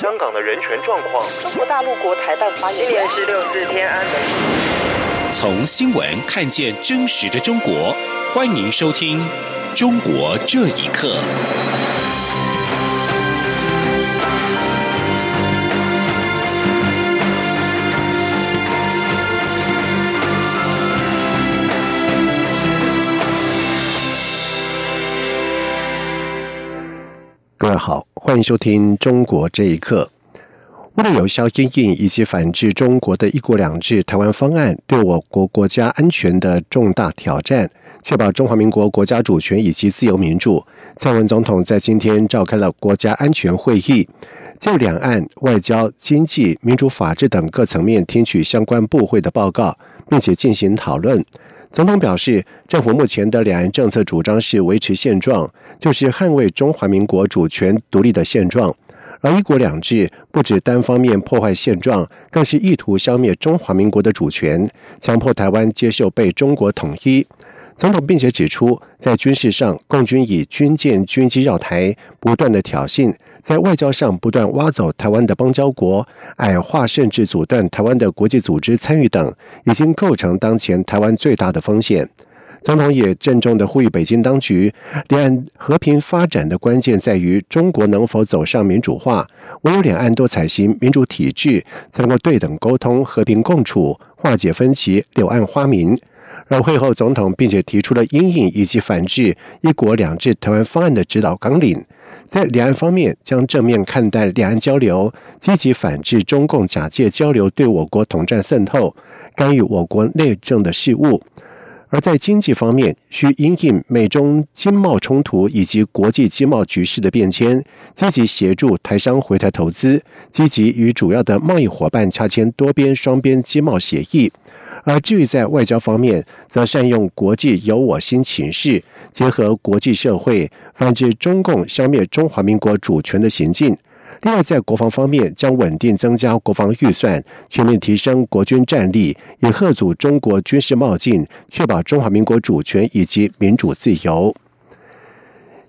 香港的人权状况。中国大陆国台办发言。今年是六四天安门。从新闻看见真实的中国，欢迎收听《中国这一刻》。各位好，欢迎收听《中国这一刻》。为了有效应应以及反制中国的一国两制台湾方案对我国国家安全的重大挑战，确保中华民国国家主权以及自由民主，蔡文总统在今天召开了国家安全会议，就两岸外交、经济、民主、法治等各层面听取相关部会的报告，并且进行讨论。总统表示，政府目前的两岸政策主张是维持现状，就是捍卫中华民国主权独立的现状。而一国两制不止单方面破坏现状，更是意图消灭中华民国的主权，强迫台湾接受被中国统一。总统并且指出，在军事上，共军以军舰、军机绕台，不断的挑衅；在外交上，不断挖走台湾的邦交国，矮化甚至阻断台湾的国际组织参与等，已经构成当前台湾最大的风险。总统也郑重的呼吁北京当局，两岸和平发展的关键在于中国能否走上民主化，唯有两岸都采行民主体制，才能够对等沟通、和平共处、化解分歧、柳暗花明。而会后，总统并且提出了阴影以及反制“一国两制”台湾方案的指导纲领，在两岸方面将正面看待两岸交流，积极反制中共假借交流对我国统战渗透、干预我国内政的事务；而在经济方面，需因应美中经贸冲突以及国际经贸局势的变迁，积极协助台商回台投资，积极与主要的贸易伙伴洽签多边、双边经贸协议。而至于在外交方面，则善用国际有我心情势，结合国际社会，反制中共消灭中华民国主权的行径。另外，在国防方面，将稳定增加国防预算，全面提升国军战力，以遏阻中国军事冒进，确保中华民国主权以及民主自由。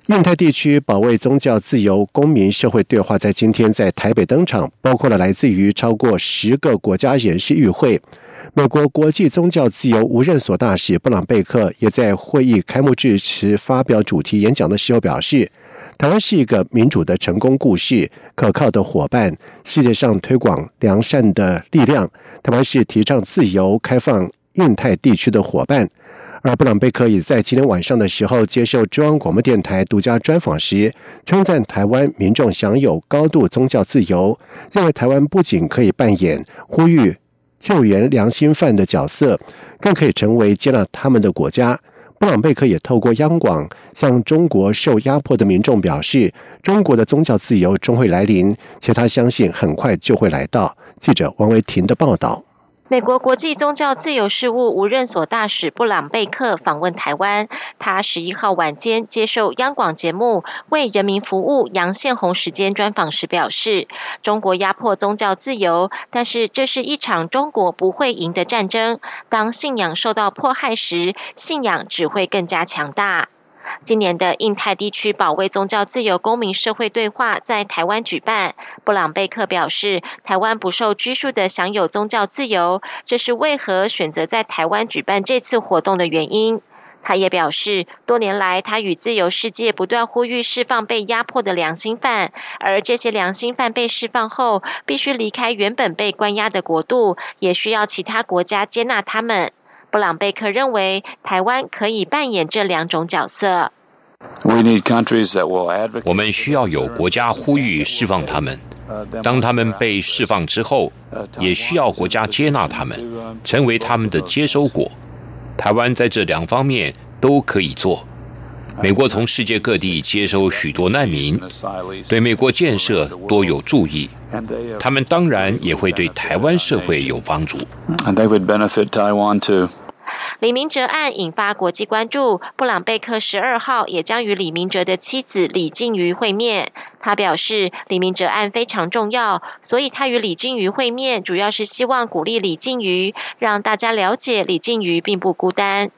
印太地区保卫宗教自由公民社会对话在今天在台北登场，包括了来自于超过十个国家人士与会。美国国际宗教自由无任所大使布朗贝克也在会议开幕致辞发表主题演讲的时候表示，台湾是一个民主的成功故事，可靠的伙伴，世界上推广良善的力量。台湾是提倡自由开放印太地区的伙伴。而布朗贝克也在今天晚上的时候接受中央广播电台独家专访时，称赞台湾民众享有高度宗教自由，认为台湾不仅可以扮演呼吁。救援良心犯的角色，更可以成为接纳他们的国家。布朗贝克也透过央广向中国受压迫的民众表示，中国的宗教自由终会来临，且他相信很快就会来到。记者王维婷的报道。美国国际宗教自由事务无任所大使布朗贝克访问台湾。他十一号晚间接受央广节目《为人民服务》杨宪宏时间专访时表示：“中国压迫宗教自由，但是这是一场中国不会赢的战争。当信仰受到迫害时，信仰只会更加强大。”今年的印太地区保卫宗教自由公民社会对话在台湾举办。布朗贝克表示，台湾不受拘束的享有宗教自由，这是为何选择在台湾举办这次活动的原因。他也表示，多年来他与自由世界不断呼吁释放被压迫的良心犯，而这些良心犯被释放后，必须离开原本被关押的国度，也需要其他国家接纳他们。布朗贝克认为，台湾可以扮演这两种角色。我们需要有国家呼吁释放他们，当他们被释放之后，也需要国家接纳他们，成为他们的接收国。台湾在这两方面都可以做。美国从世界各地接收许多难民，对美国建设多有注意。他们当然也会对台湾社会有帮助。李明哲案引发国际关注，布朗贝克十二号也将与李明哲的妻子李静瑜会面。他表示，李明哲案非常重要，所以他与李静瑜会面，主要是希望鼓励李静瑜，让大家了解李静瑜并不孤单。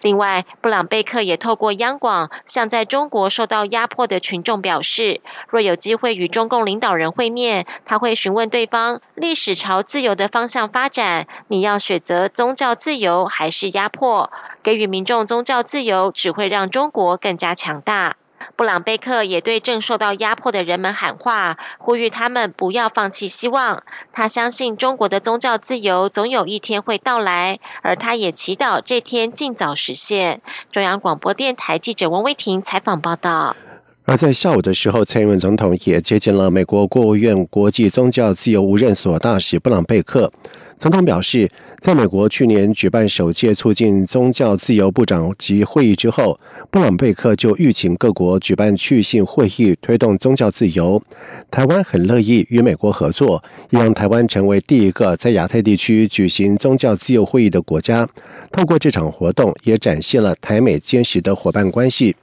另外，布朗贝克也透过央广向在中国受到压迫的群众表示，若有机会与中共领导人会面，他会询问对方：历史朝自由的方向发展，你要选择宗教自由还是压迫？给予民众宗教自由，只会让中国更加强大。布朗贝克也对正受到压迫的人们喊话，呼吁他们不要放弃希望。他相信中国的宗教自由总有一天会到来，而他也祈祷这天尽早实现。中央广播电台记者王威婷采访报道。而在下午的时候，蔡英文总统也接见了美国国务院国际宗教自由无任所大使布朗贝克。总统表示，在美国去年举办首届促进宗教自由部长级会议之后，布朗贝克就预请各国举办去信会议，推动宗教自由。台湾很乐意与美国合作，也让台湾成为第一个在亚太地区举行宗教自由会议的国家。透过这场活动，也展现了台美坚实的伙伴关系。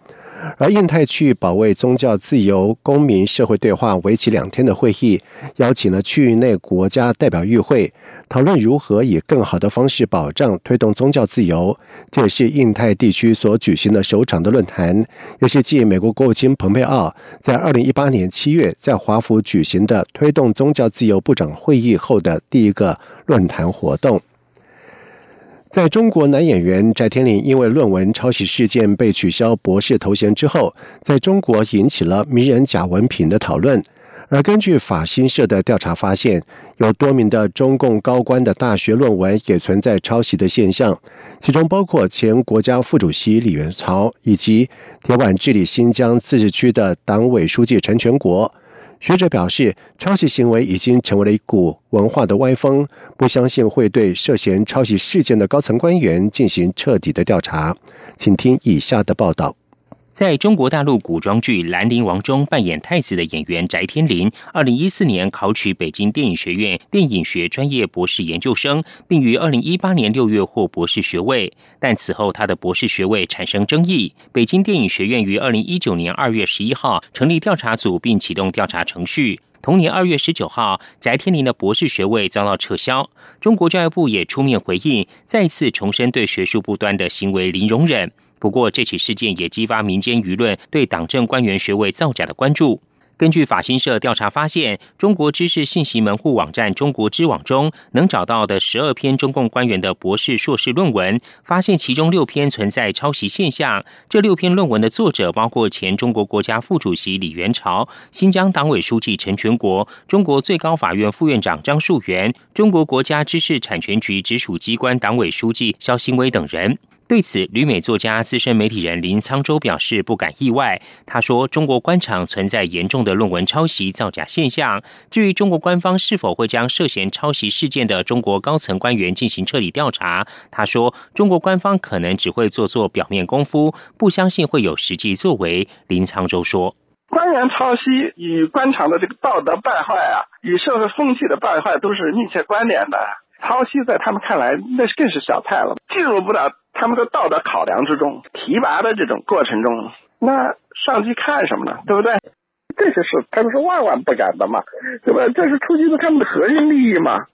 而印太区域保卫宗教自由、公民社会对话为期两天的会议，邀请了区域内国家代表与会，讨论如何以更好的方式保障、推动宗教自由。这也是印太地区所举行的首场的论坛，也是继美国国务卿蓬佩奥在二零一八年七月在华府举行的推动宗教自由部长会议后的第一个论坛活动。在中国男演员翟天临因为论文抄袭事件被取消博士头衔之后，在中国引起了名人贾文平的讨论。而根据法新社的调查发现，有多名的中共高官的大学论文也存在抄袭的现象，其中包括前国家副主席李元朝以及铁腕治理新疆自治区的党委书记陈全国。学者表示，抄袭行为已经成为了一股文化的歪风，不相信会对涉嫌抄袭事件的高层官员进行彻底的调查。请听以下的报道。在中国大陆古装剧《兰陵王》中扮演太子的演员翟天临，二零一四年考取北京电影学院电影学专业博士研究生，并于二零一八年六月获博士学位。但此后他的博士学位产生争议，北京电影学院于二零一九年二月十一号成立调查组，并启动调查程序。同年二月十九号，翟天临的博士学位遭到撤销。中国教育部也出面回应，再次重申对学术不端的行为零容忍。不过，这起事件也激发民间舆论对党政官员学位造假的关注。根据法新社调查发现，中国知识信息门户网站中国知网中能找到的十二篇中共官员的博士、硕士论文，发现其中六篇存在抄袭现象。这六篇论文的作者包括前中国国家副主席李元朝、新疆党委书记陈全国、中国最高法院副院长张树元、中国国家知识产权局直属机关党委书记肖新威等人。对此，旅美作家、资深媒体人林沧州表示不感意外。他说：“中国官场存在严重的论文抄袭、造假现象。至于中国官方是否会将涉嫌抄袭事件的中国高层官员进行彻底调查，他说中国官方可能只会做做表面功夫，不相信会有实际作为。”林沧州说：“官员抄袭与官场的这个道德败坏啊，与社会风气的败坏都是密切关联的。抄袭在他们看来，那更是小菜了，进入不了。”他们的道德考量之中，提拔的这种过程中，那上级看什么呢？对不对？这些事他们是万万不敢的嘛，对吧？这是触及到他们的核心利益嘛。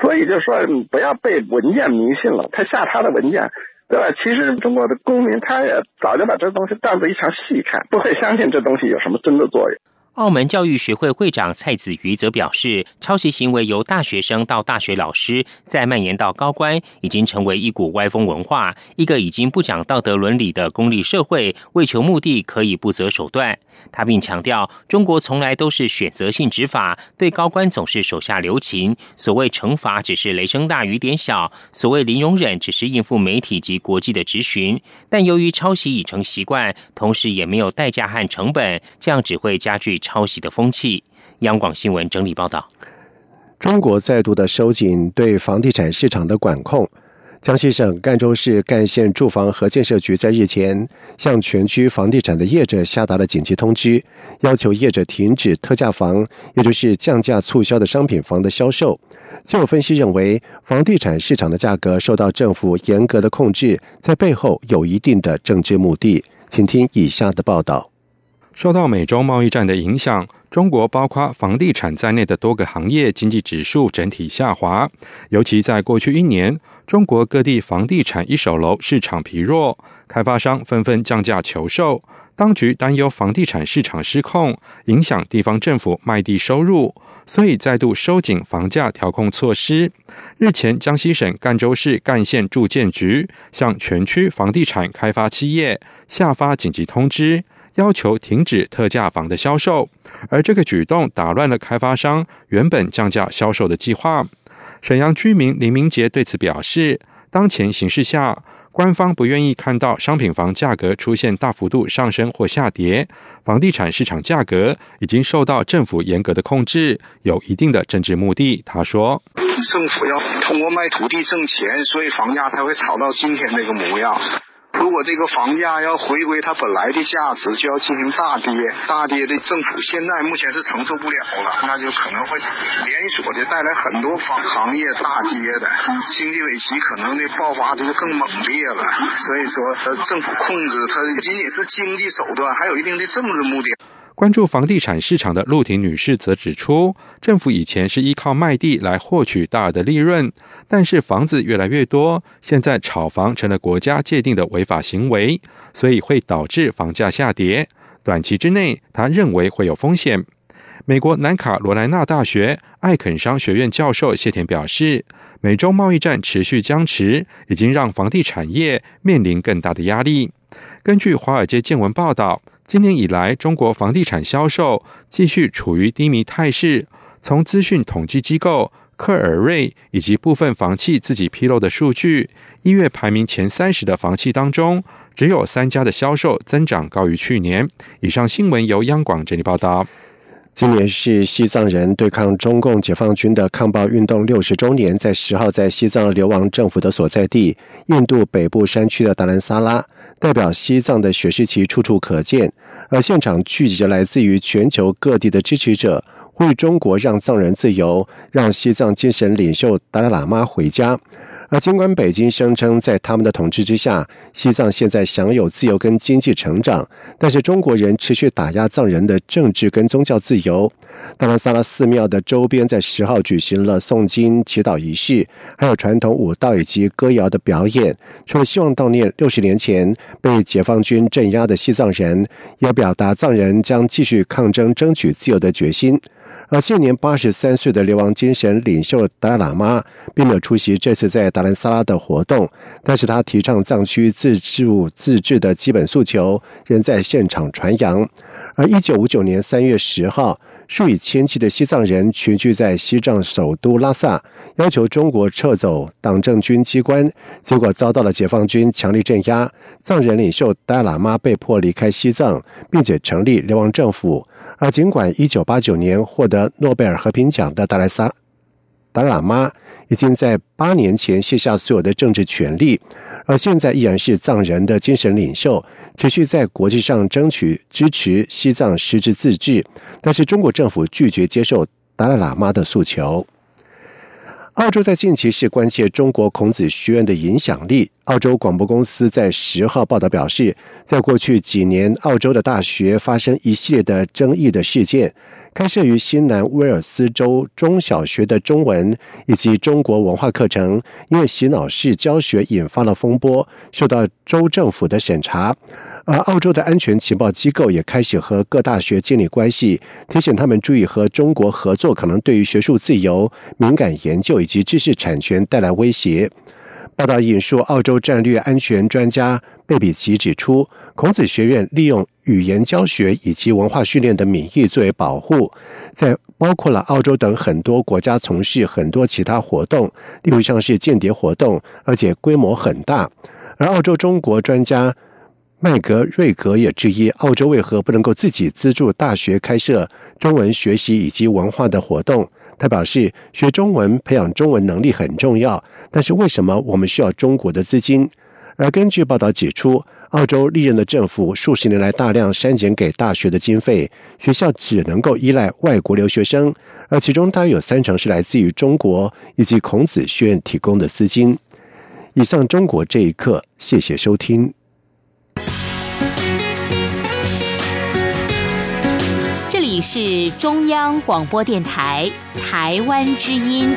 所以就说不要被文件迷信了，他下他的文件，对吧？其实中国的公民他也早就把这东西当做一场戏看，不会相信这东西有什么真的作用。澳门教育学会会长蔡子瑜则表示，抄袭行为由大学生到大学老师，再蔓延到高官，已经成为一股歪风文化。一个已经不讲道德伦理的功利社会，为求目的可以不择手段。他并强调，中国从来都是选择性执法，对高官总是手下留情。所谓惩罚只是雷声大雨点小，所谓零容忍只是应付媒体及国际的质询。但由于抄袭已成习惯，同时也没有代价和成本，这样只会加剧。抄袭的风气。央广新闻整理报道：中国再度的收紧对房地产市场的管控。江西省赣州市赣县住房和建设局在日前向全区房地产的业者下达了紧急通知，要求业者停止特价房，也就是降价促销的商品房的销售。就有分析认为，房地产市场的价格受到政府严格的控制，在背后有一定的政治目的。请听以下的报道。受到美洲贸易战的影响，中国包括房地产在内的多个行业经济指数整体下滑。尤其在过去一年，中国各地房地产一手楼市场疲弱，开发商纷纷降价求售。当局担忧房地产市场失控，影响地方政府卖地收入，所以再度收紧房价调控措施。日前，江西省赣州市赣县住建局向全区房地产开发企业下发紧急通知。要求停止特价房的销售，而这个举动打乱了开发商原本降价销售的计划。沈阳居民林明杰对此表示，当前形势下，官方不愿意看到商品房价格出现大幅度上升或下跌，房地产市场价格已经受到政府严格的控制，有一定的政治目的。他说：“政府要通过卖土地挣钱，所以房价才会炒到今天这个模样。”如果这个房价要回归它本来的价值，就要进行大跌，大跌的政府现在目前是承受不了了，那就可能会连锁的带来很多房行业大跌的，经济危机可能的爆发的就更猛烈了。所以说，呃，政府控制它仅仅是经济手段，还有一定的政治目的。关注房地产市场的陆婷女士则指出，政府以前是依靠卖地来获取大额的利润，但是房子越来越多，现在炒房成了国家界定的违法行为，所以会导致房价下跌。短期之内，她认为会有风险。美国南卡罗来纳大学艾肯商学院教授谢田表示，美中贸易战持续僵持，已经让房地产业面临更大的压力。根据华尔街见闻报道。今年以来，中国房地产销售继续处于低迷态势。从资讯统计机构克尔瑞以及部分房企自己披露的数据，一月排名前三十的房企当中，只有三家的销售增长高于去年。以上新闻由央广整理报道。今年是西藏人对抗中共解放军的抗暴运动六十周年，在十号，在西藏流亡政府的所在地印度北部山区的达兰萨拉，代表西藏的雪狮旗处处可见，而现场聚集着来自于全球各地的支持者，为中国让藏人自由，让西藏精神领袖达赖喇嘛回家。而尽管北京声称在他们的统治之下，西藏现在享有自由跟经济成长，但是中国人持续打压藏人的政治跟宗教自由。达拉萨拉寺庙的周边在十号举行了诵经祈祷仪式，还有传统舞蹈以及歌谣的表演，除了希望悼念六十年前被解放军镇压的西藏人，也表达藏人将继续抗争、争取自由的决心。而现年八十三岁的流亡精神领袖达赖喇嘛并没有出席这次在达兰萨拉的活动，但是他提倡藏区自治自治的基本诉求仍在现场传扬。而一九五九年三月十号，数以千计的西藏人群聚在西藏首都拉萨，要求中国撤走党政军机关，结果遭到了解放军强力镇压，藏人领袖达赖喇嘛被迫离开西藏，并且成立流亡政府。而尽管1989年获得诺贝尔和平奖的达莱萨达喇嘛已经在八年前卸下所有的政治权利，而现在依然是藏人的精神领袖，持续在国际上争取支持西藏实质自治，但是中国政府拒绝接受达赖喇嘛的诉求。澳洲在近期是关切中国孔子学院的影响力。澳洲广播公司在十号报道表示，在过去几年，澳洲的大学发生一系列的争议的事件。开设于新南威尔斯州中小学的中文以及中国文化课程，因为洗脑式教学引发了风波，受到州政府的审查。而澳洲的安全情报机构也开始和各大学建立关系，提醒他们注意和中国合作，可能对于学术自由、敏感研究以及知识产权带来威胁。报道引述澳洲战略安全专家贝比奇指出，孔子学院利用语言教学以及文化训练的名义作为保护，在包括了澳洲等很多国家从事很多其他活动，例如像是间谍活动，而且规模很大。而澳洲中国专家麦格瑞格也质疑，澳洲为何不能够自己资助大学开设中文学习以及文化的活动？他表示，学中文、培养中文能力很重要，但是为什么我们需要中国的资金？而根据报道指出，澳洲历任的政府数十年来大量删减给大学的经费，学校只能够依赖外国留学生，而其中大约有三成是来自于中国以及孔子学院提供的资金。以上，中国这一刻，谢谢收听。这里是中央广播电台台湾之音。